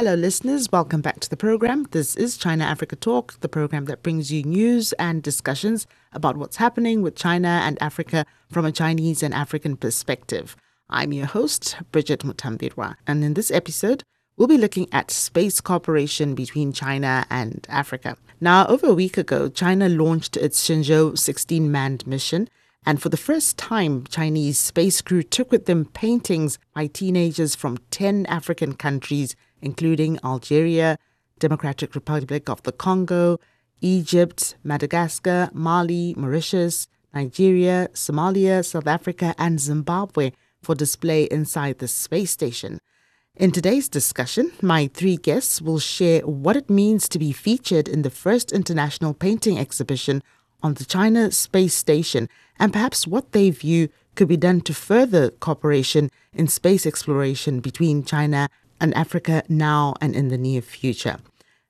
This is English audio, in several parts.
Hello, listeners. Welcome back to the program. This is China Africa Talk, the program that brings you news and discussions about what's happening with China and Africa from a Chinese and African perspective. I'm your host, Bridget Mutambirwa, and in this episode, we'll be looking at space cooperation between China and Africa. Now, over a week ago, China launched its Shenzhou 16 manned mission. And for the first time, Chinese space crew took with them paintings by teenagers from 10 African countries, including Algeria, Democratic Republic of the Congo, Egypt, Madagascar, Mali, Mauritius, Nigeria, Somalia, South Africa, and Zimbabwe for display inside the space station. In today's discussion, my three guests will share what it means to be featured in the first international painting exhibition on the China space station and perhaps what they view could be done to further cooperation in space exploration between China and Africa now and in the near future.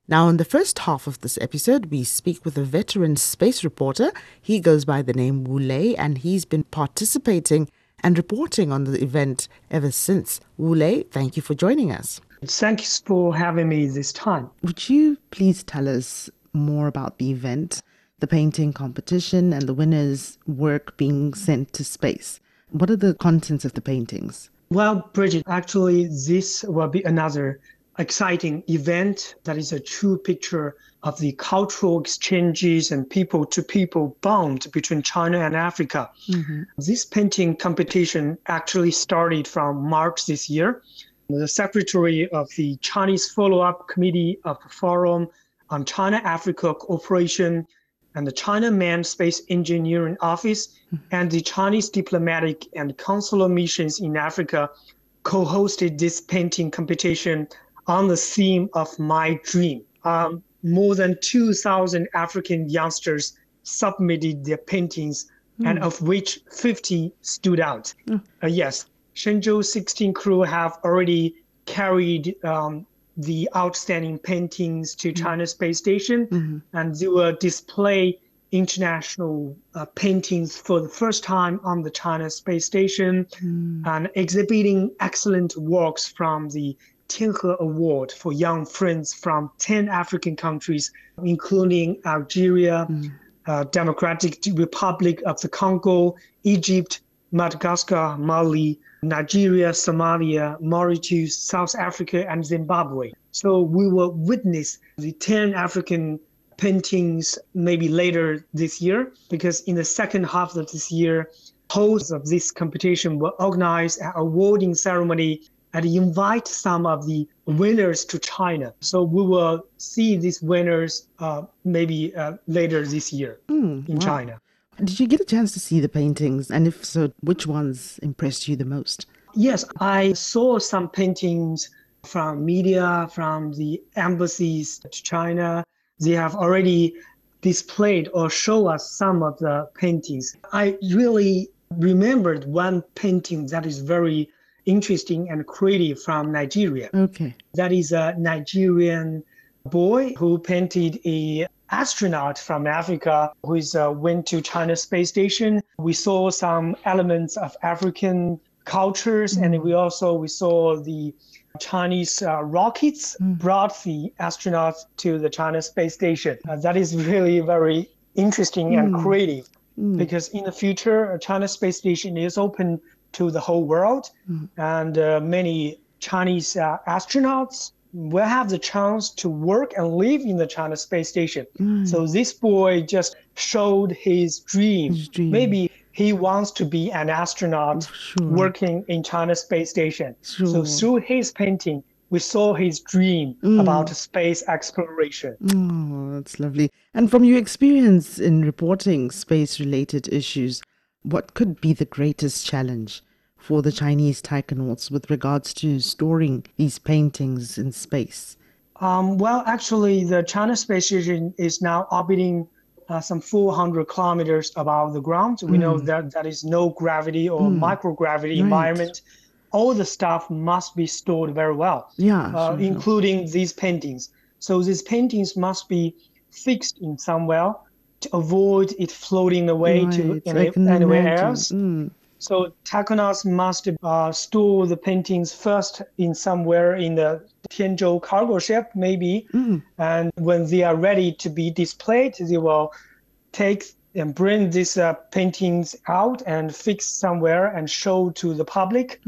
Now, in the first half of this episode, we speak with a veteran space reporter. He goes by the name Wu Lei, and he's been participating and reporting on the event ever since. Wu Lei, thank you for joining us. Thanks for having me this time. Would you please tell us more about the event, the painting competition, and the winner's work being sent to space? What are the contents of the paintings? Well, Bridget, actually, this will be another exciting event that is a true picture of the cultural exchanges and people to people bond between China and Africa. Mm-hmm. This painting competition actually started from March this year. The secretary of the Chinese follow up committee of the Forum on China Africa Cooperation and the China Manned Space Engineering Office and the Chinese diplomatic and consular missions in Africa co hosted this painting competition on the theme of My Dream. Um, more than 2,000 African youngsters submitted their paintings, and of which 50 stood out. Uh, yes, Shenzhou 16 crew have already carried um, the outstanding paintings to China Space Station, and they will display international uh, paintings for the first time on the China Space Station, and exhibiting excellent works from the Tianhe Award for Young Friends from 10 African countries, including Algeria, uh, Democratic Republic of the Congo, Egypt, Madagascar, Mali, Nigeria, Somalia, Mauritius, South Africa, and Zimbabwe. So we will witness the 10 African paintings maybe later this year, because in the second half of this year, hosts of this competition will organize an awarding ceremony and invite some of the winners to China. So we will see these winners uh, maybe uh, later this year in China. Did you get a chance to see the paintings? And if so, which ones impressed you the most? Yes, I saw some paintings from media, from the embassies to China. They have already displayed or show us some of the paintings. I really remembered one painting that is very interesting and creative from Nigeria. Okay. That is a Nigerian boy who painted a astronaut from Africa who is, uh, went to China space station. We saw some elements of African cultures, and we also we saw the Chinese uh, rockets brought the astronauts to the China space station. Uh, that is really very interesting and creative because in the future, uh, China space station is open to the whole world, and uh, many Chinese uh, astronauts will have the chance to work and live in the China space station. Mm. So this boy just showed his dream. His dream. Maybe he wants to be an astronaut working in China space station. So through his painting, we saw his dream mm. about space exploration. Oh, that's lovely. And from your experience in reporting space related issues, what could be the greatest challenge for the Chinese taikonauts with regards to storing these paintings in space? Um, well, actually, the China Space Station is now orbiting uh, some 400 kilometers above the ground. We know that that is no gravity or microgravity environment. All the stuff must be stored very well, Yeah, uh, sure, sure. including these paintings. So these paintings must be fixed in somewhere to avoid it floating away to Right, can anywhere else. Mm, So Taikonauts must uh, store the paintings first in somewhere in the Tianzhou cargo ship, maybe. mm, And when they are ready to be displayed, they will take and bring these uh, paintings out and fix somewhere and show to the public.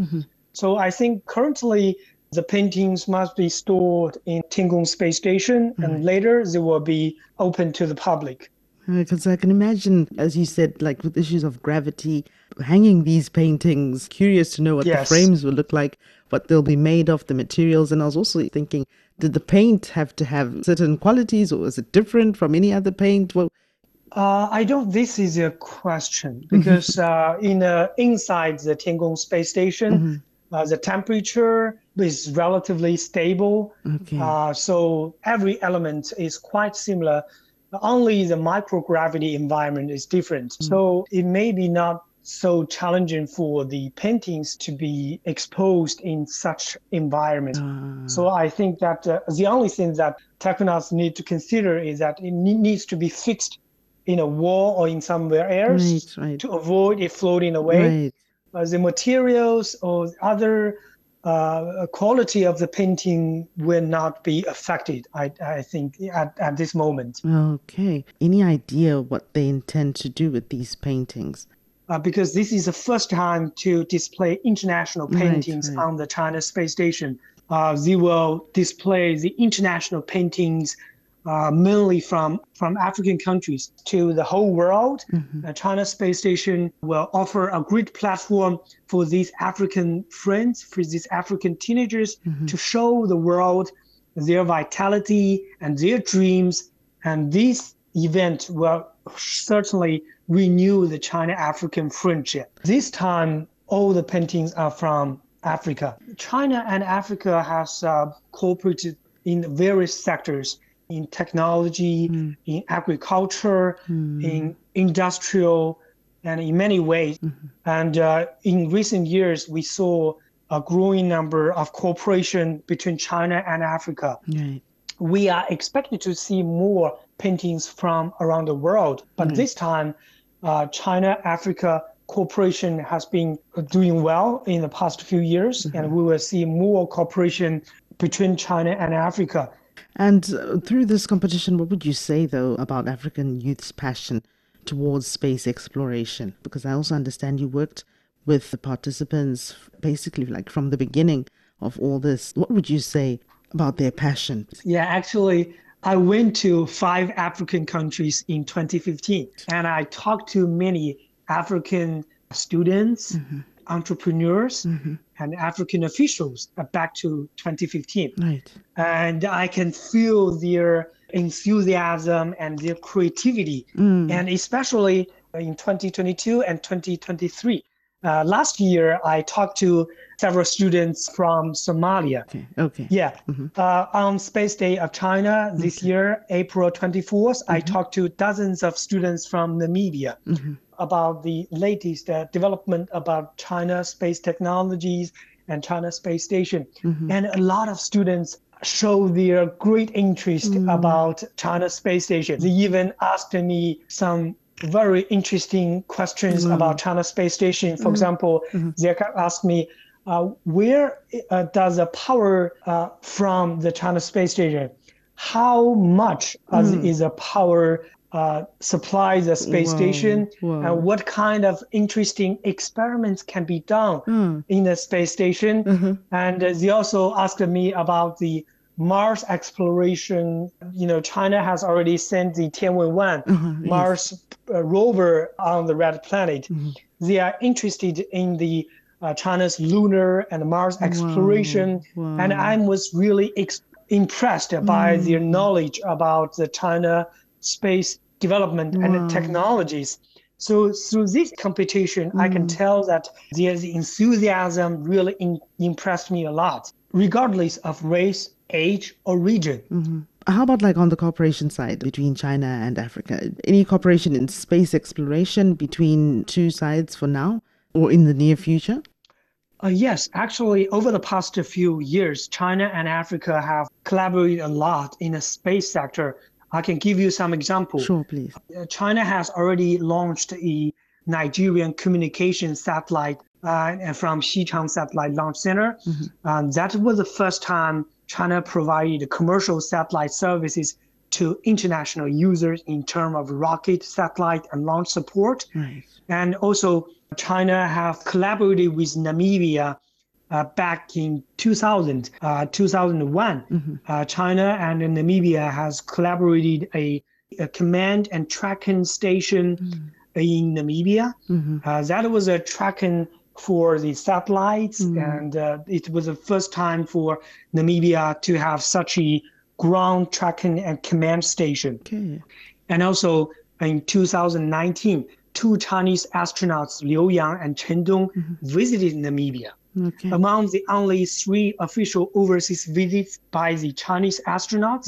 So I think currently the paintings must be stored in Tiangong Space Station, and later they will be open to the public. Because I can imagine, as you said, like with issues of gravity, hanging these paintings, curious to know what the frames will look like, what they'll be made of, the materials. And I was also thinking, did the paint have to have certain qualities or was it different from any other paint? Well, Uh, I don't. This is a question because uh, in uh, inside the Tiangong space station, uh, the temperature is relatively stable. okay. Uh, so every element is quite similar. Only the microgravity environment is different. So it may be not so challenging for the paintings to be exposed in such environment. So I think that uh, the only thing that taikonauts need to consider is that it ne- needs to be fixed in a wall or in somewhere else Right, right. to avoid it floating away right. uh, the materials or other uh, quality of the painting will not be affected, I, I think, at, at this moment. Okay. Any idea what they intend to do with these paintings? Uh, because this is the first time to display international Right, paintings right. on the China space station. Uh, they will display the international paintings uh, mainly from, from African countries to the whole world. Mm-hmm. Uh, China Space Station will offer a great platform for these African friends, for these African teenagers Mm-hmm. to show the world their vitality and their dreams. And this event will certainly renew the China African friendship. This time, all the paintings are from Africa. China and Africa has uh, cooperated in various sectors in technology, in agriculture, in industrial, and in many ways. And uh, in recent years, we saw a growing number of cooperation between China and Africa Right. We are expected to see more paintings from around the world. But this time, uh, China Africa cooperation has been doing well in the past few years, and we will see more cooperation between China and Africa. And uh, through this competition, what would you say, though, about African youth's passion towards space exploration? Because I also understand you worked with the participants basically like from the beginning of all this. What would you say about their passion? Yeah, actually, I went to five African countries in 2015, and I talked to many African students, mm-hmm. entrepreneurs, mm-hmm. and African officials back to 2015. Right. and I can feel their enthusiasm and their creativity, mm. and especially in 2022 and 2023. Uh, last year, I talked to several students from Somalia. Okay. Okay. Yeah, mm-hmm. uh, on Space Day of China this year, April 24th, I mm-hmm. talked to dozens of students from Namibia mm-hmm. about the latest uh, development about China space technologies and China space station. And a lot of students show their great interest mm. about China space station. They even asked me some very interesting questions mm. about China space station. For example, they asked me, where uh, does the power uh, from the China space station? How much as is the power uh, supply the space Wow, station, wow. and what kind of interesting experiments can be done in the space station? And uh, they also asked me about the Mars exploration. You know, China has already sent the Tianwen-1 Mars uh, rover on the red planet. They are interested in the uh, China's lunar and Mars exploration, wow. and I was really ex- impressed by hmm. their knowledge about the China space development and technologies. So through this competition, I can hmm. tell that their enthusiasm really in, impressed me a lot. regardless of race, age, or region. Mm-hmm. How about like on the cooperation side between China and Africa? Any cooperation in space exploration between two sides for now or in the near future? Uh, yes, actually, over the past few years, China and Africa have collaborated a lot in the space sector. I can give you some examples. Sure, please. Uh, China has already launched a Nigerian communication satellite uh, and from Xichang Satellite Launch Center. Um, that was the first time China provided commercial satellite services to international users in terms of rocket, satellite, and launch support. Right. And also, China have collaborated with Namibia uh, back in 2000, uh, 2001. Uh, China and Namibia has collaborated a, a command and tracking station in Namibia. Uh, that was a tracking for the satellites, and uh, it was the first time for Namibia to have such a ground tracking and command station. Okay. And also in 2019, two Chinese astronauts, Liu Yang and Chen Dong, visited Namibia. Okay. Among the only three official overseas visits by the Chinese astronauts,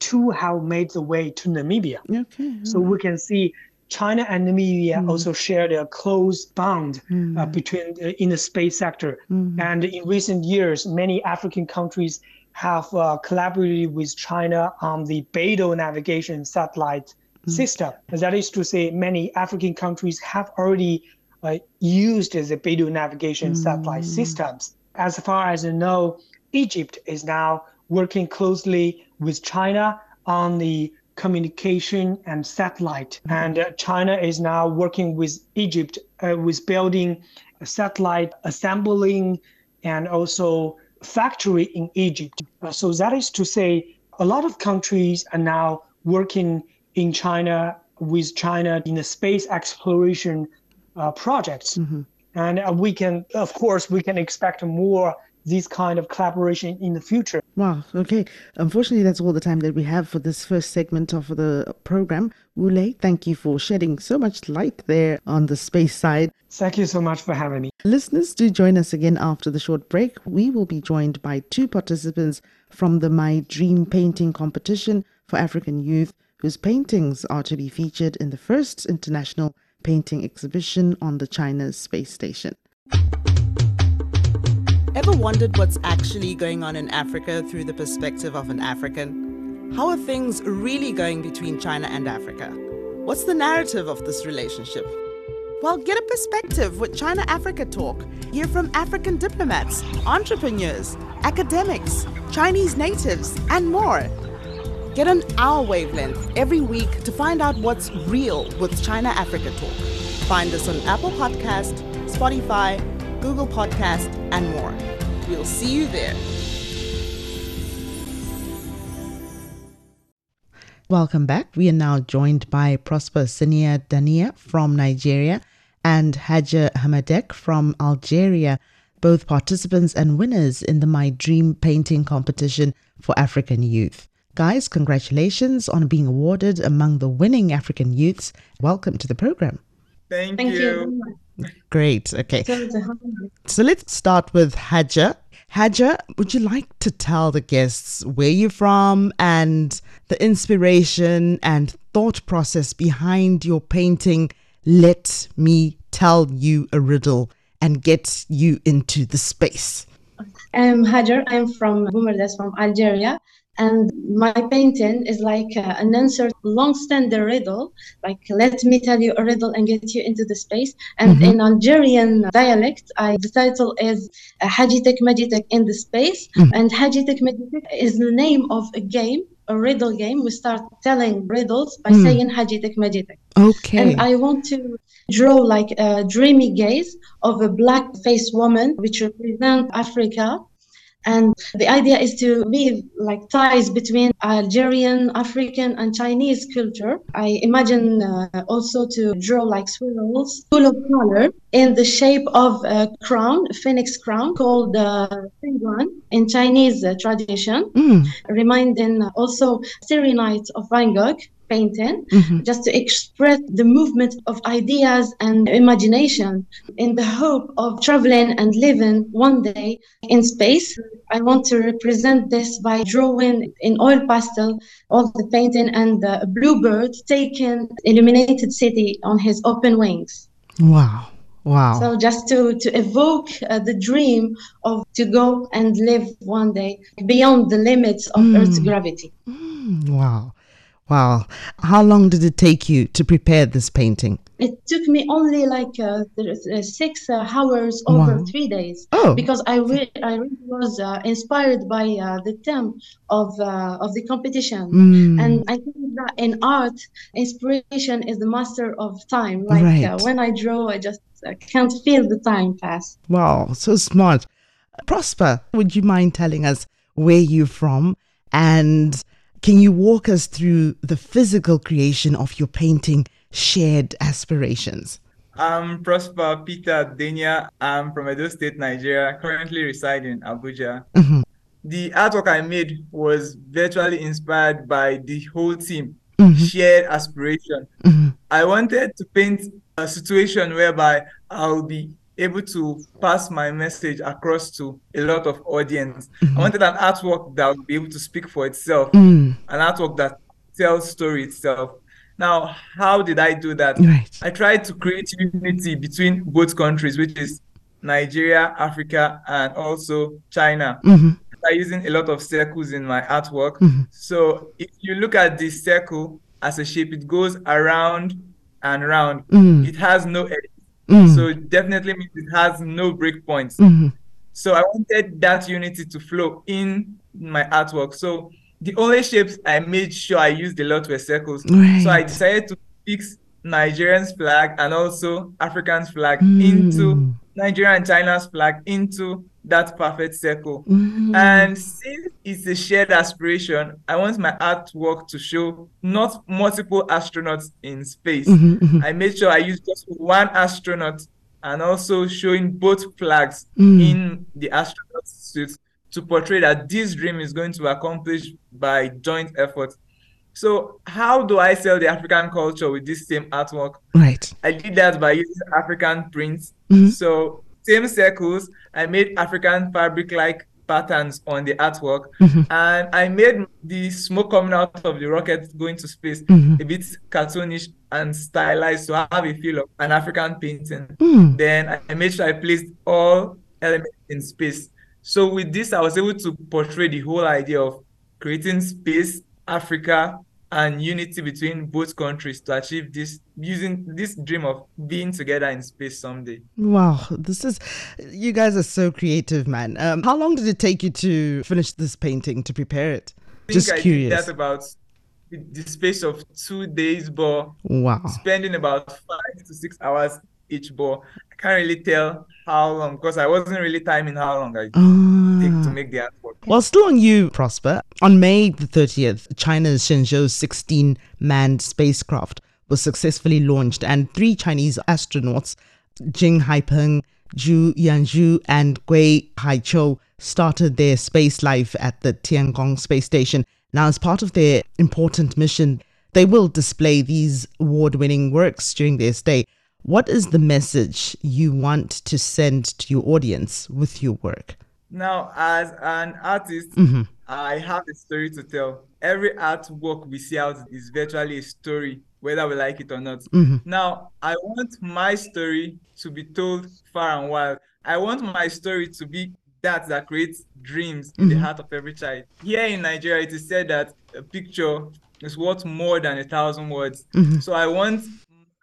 two have made the way to Namibia. Okay. So we can see China and Namibia also shared a close bond uh, between uh, in the space sector. And in recent years, many African countries have uh, collaborated with China on the Beidou navigation satellite system. That is to say, many African countries have already uh, used the Beidou navigation satellite systems. As far as I know, Egypt is now working closely with China on the communication and satellite. And uh, China is now working with Egypt uh, with building a satellite assembling and also factory in Egypt. Uh, so that is to say, a lot of countries are now working in China with China in the space exploration uh, projects. And uh, we can, of course, we can expect more this kind of collaboration in the future. Wow. Okay. Unfortunately, that's all the time that we have for this first segment of the program. Wu Lei, thank you for shedding so much light there on the space side. Thank you so much for having me. Listeners, do join us again after the short break. We will be joined by two participants from the My Dream Painting Competition for African Youth, whose paintings are to be featured in the first international painting exhibition on the China's space station. Ever wondered what's actually going on in Africa through the perspective of an African? How are things really going between China and Africa? What's the narrative of this relationship? Well, get a perspective with China Africa Talk. Hear from African diplomats, entrepreneurs, academics, Chinese natives, and more. Get on our wavelength every week to find out what's real with China Africa Talk. Find us on Apple Podcast, Spotify, Google Podcast, and more. We'll see you there. Welcome back. We are now joined by Prosper Sinia Dania from Nigeria and Haja Hamadek from Algeria, both participants and winners in the My Dream Painting Competition for African Youth. Guys, congratulations on being awarded among the winning African youths. Welcome to the program. Thank, Thank you. you. Great. Okay. So it's a honor. So let's start with Haja. Haja, would you like to tell the guests where you're from and the inspiration and thought process behind your painting, Let Me Tell You a Riddle, and get you into the space? Um, I'm Hajar. I'm from Boumerdès, from Algeria. And my painting is like uh, an answer long standing riddle, like let me tell you a riddle and get you into the space. And in Algerian dialect, I, the title is uh, Hajitek Majitek in the space. And Hajitek Majitek is the name of a game, a riddle game. We start telling riddles by saying Hajitek Majitek. Okay. And I want to draw like a dreamy gaze of a black faced woman, which represents Africa. And the idea is to weave like ties between Algerian, African, and Chinese culture. I imagine uh, also to draw like swirls full of color in the shape of a crown, a phoenix crown called uh, fengguan in Chinese uh, tradition, Mm, reminding also Starry Night of Van Gogh. Painting mm-hmm. just to express the movement of ideas and imagination in the hope of traveling and living one day in space. I want to represent this by drawing in oil pastel all the painting and the bluebird taking illuminated city on his open wings. Wow. Wow. So just to to evoke uh, the dream of to go and live one day beyond the limits of mm. Earth's gravity. Mm, wow. Wow. How long did it take you to prepare this painting? It took me only like uh, th- uh, six uh, hours over Wow. three days. Oh. Because I re- I really was uh, inspired by uh, the theme of uh, of the competition, Mm. and I think that in art, inspiration is the master of time. Like uh, Right. when I draw, I just uh, can't feel the time pass. Wow, so smart. Prosper, would you mind telling us where you're from and can you walk us through the physical creation of your painting, Shared Aspirations? I'm Prosper Peter Denia. I'm from Edo State, Nigeria, currently residing in Abuja. Mhm. The artwork I made was virtually inspired by the whole team, Mhm. shared aspiration. Mhm. I wanted to paint a situation whereby I'll be able to pass my message across to a lot of audience. I wanted an artwork that would be able to speak for itself, Mm. an artwork that tells story itself. Now, how did I do that? Right. I tried to create unity between both countries, which is Nigeria, Africa, and also China. Mhm. By using a lot of circles in my artwork. Mhm. So if you look at this circle as a shape, it goes around and round. Mm. It has no edge. Mm. So it definitely means it has no breakpoints. Mhm. So I wanted that unity to flow in my artwork. So the only shapes I made sure I used a lot were circles. Right. So I decided to fix Nigerian's flag and also African's flag Mm. into Nigeria and China's flag into that perfect circle. Mm. And since it's a shared aspiration, I want my artwork to show not multiple astronauts in space. Mhm, mhm. I made sure I used just one astronaut and also showing both flags Mm. in the astronaut suits to portray that this dream is going to be accomplished by joint effort. So, how do I sell the African culture with this same artwork? Right. I did that by using African prints. Mhm. So, same circles, I made African fabric like patterns on the artwork, Mhm. and I made the smoke coming out of the rocket going to space Mhm. a bit cartoonish and stylized to have a feel of an African painting. Mm. Then I- I made sure I placed all elements in space. So with this, I was able to portray the whole idea of creating space, Africa, and unity between both countries to achieve this using this dream of being together in space someday. Wow, this is you guys are so creative, man. Um, how long did it take you to finish this painting to prepare it? I think Just I curious. did that about the space of two days, but Wow. spending about five to six hours each ball. I can't really tell how long because I wasn't really timing how long I take to make the artwork. Well, still on you, Prosper. On May the 30th, China's Shenzhou 16 manned spacecraft was successfully launched, and three Chinese astronauts, Jing Haipeng, Zhu Yangzhu, and Gui Haichao, started their space life at the Tiangong space station. Now, as part of their important mission, they will display these award winning works during their stay. What is the message you want to send to your audience with your work? Now, as an artist, Mhm. I have a story to tell. Every artwork we see out is virtually a story, whether we like it or not. Mhm. Now, I want my story to be told far and wide. I want my story to be that that creates dreams in the Mhm. heart of every child. Here in Nigeria, it is said that a picture is worth more than a thousand words. Mhm. So I want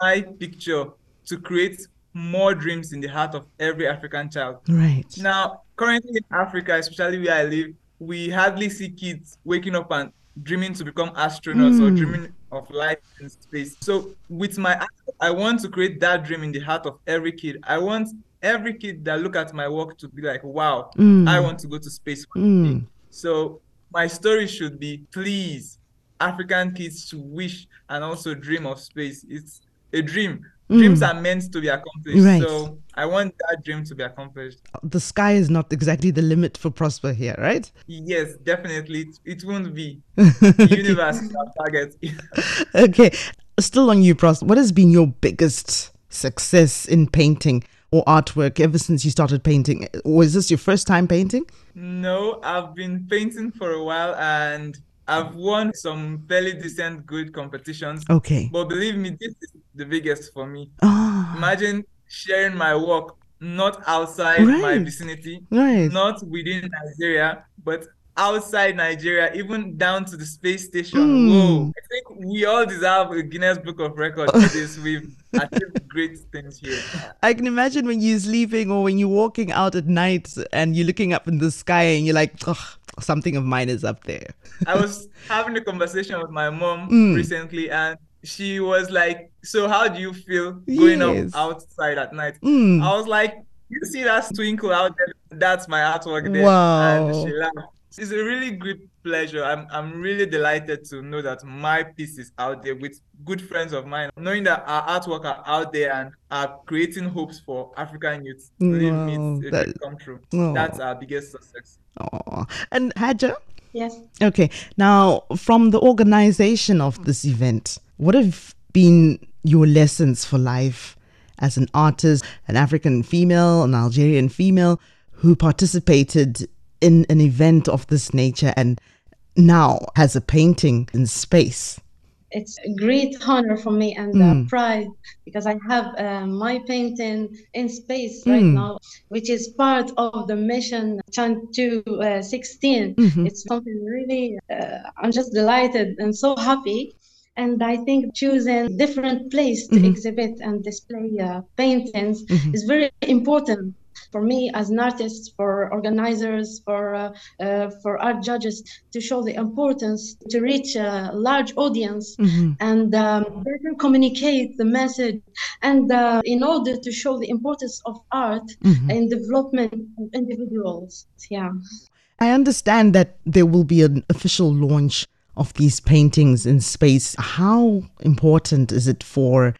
my picture to create more dreams in the heart of every African child. Right. Now, currently in Africa, especially where I live, we hardly see kids waking up and dreaming to become astronauts or Mm. dreaming of life in space. So, with my I want to create that dream in the heart of every kid. I want every kid that look at my work to be like, "Wow, Mm. I want to go to space. Mm. So, my story should be, please, African kids to wish and also dream of space. It's a dream. Hmm. Dreams are meant to be accomplished. Right. So I want that dream to be accomplished. The sky is not exactly the limit for Prosper here, right? Yes, definitely. It, it won't be. The universe is our target. Okay, still on you, Prosper. What has been your biggest success in painting or artwork ever since you started painting? Or is this your first time painting? no, I've been painting for a while and I've won some fairly decent good competitions. Okay. But believe me, this is the biggest for me. Ah, Imagine sharing my work not outside my vicinity, right. not within Nigeria, but outside Nigeria, even down to the space station. Mm. Whoa. I think we all deserve a Guinness Book of Records for this. We've achieved great things here. I can imagine when you're sleeping or when you're walking out at night and you're looking up in the sky and you're like, oh, something of mine is up there. I was having a conversation with my mom Mm. recently, and she was like, "So how do you feel going Yes. up outside at night?" Mm. I was like, "You see that twinkle out there? That's my artwork there." Wow. And she laughed. It's a really great pleasure. I'm I'm really delighted to know that my piece is out there with good friends of mine. Knowing that our artwork are out there and are creating hopes for African youth. Believe me, Wow, it's a that- come true. Aw. That's our biggest success. Aw. And Haja, Yes. okay, now from the organization of this event, what have been your lessons for life as an artist, an African female, an Algerian female who participated in an event of this nature and now has a painting in space? It's a great honor for me and Mm. uh, pride because I have uh, my painting in space right Mm. now, which is part of the mission Shenzhou 16. Mhm. It's something really, uh, I'm just delighted and so happy. And I think choosing different place to Mhm. exhibit and display uh, paintings Mhm. is very important for me as an artist, for organizers, for uh, uh, for art judges to show the importance to reach a large audience Mhm. and um, better communicate the message and uh, in order to show the importance of art Mhm. in development of individuals yeah I understand that there will be an official launch of these paintings in space. How important is it for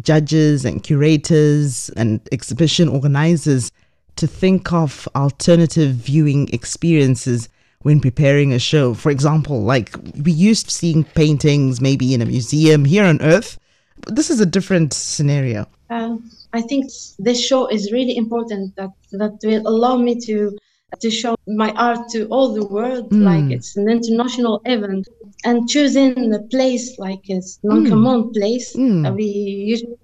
judges and curators and exhibition organizers to think of alternative viewing experiences when preparing a show? For example, like we used to seeing paintings maybe in a museum here on Earth. But this is a different scenario. Um, I think this show is really important that that will allow me to to show my art to all the world. Mm. Like it's an international event, and choosing a place like it's non-common place Mm. that we usually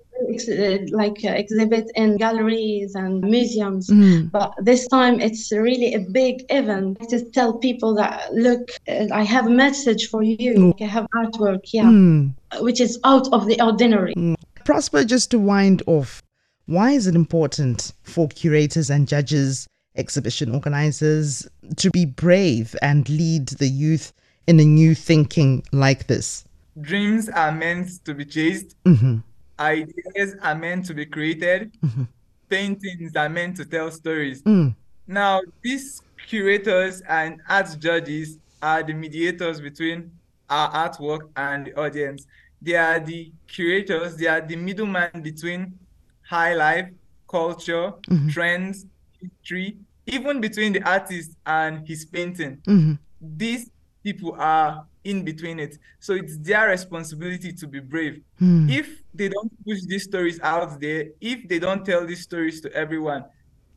ex- uh, like uh, exhibit in galleries and museums. Mm. But this time it's really a big event to tell people that look, uh, I have a message for you. Mm. I have artwork, yeah, Hmm. which is out of the ordinary. Prosper, just to wind off, why is it important for curators and judges, exhibition organizers, to be brave and lead the youth in a new thinking like this? Dreams are meant to be chased. hmm Ideas are meant to be created. Mhm. Paintings are meant to tell stories. Mm. Now, these curators and art judges are the mediators between our artwork and the audience. They are the curators, they are the middleman between high life, culture, Mhm. trends, history, even between the artist and his painting. hmm These people are in between it. So it's their responsibility to be brave. Mm. If they don't push these stories out there, if they don't tell these stories to everyone,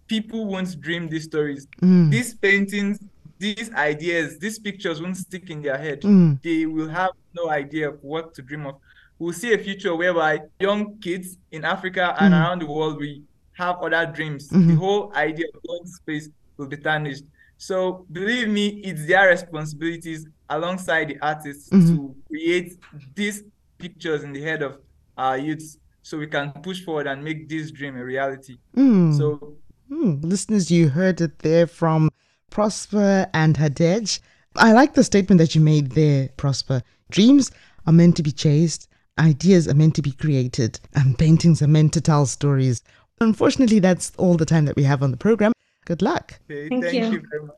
people won't dream these stories. Mm. These paintings, these ideas, these pictures won't stick in their head. Mm. They will have no idea of what to dream of. We'll see a future whereby young kids in Africa and around the world will have other dreams. The whole idea of going space will be tarnished. So believe me, it's their responsibilities alongside the artists Mhm. to create these pictures in the head of our youths so we can push forward and make this dream a reality. Mm. So Hmm, Listeners, you heard it there from Prosper and Hadej. I like the statement that you made there, Prosper. Dreams are meant to be chased, ideas are meant to be created, and paintings are meant to tell stories. Unfortunately, that's all the time that we have on the program. Good luck. okay, Thank thank you. you very much.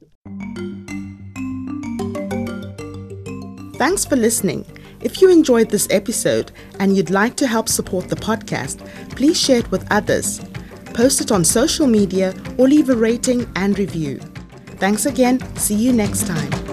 Thanks for listening. If you enjoyed this episode and you'd like to help support the podcast, please share it with others. Post it on social media or leave a rating and review. Thanks again. See you next time.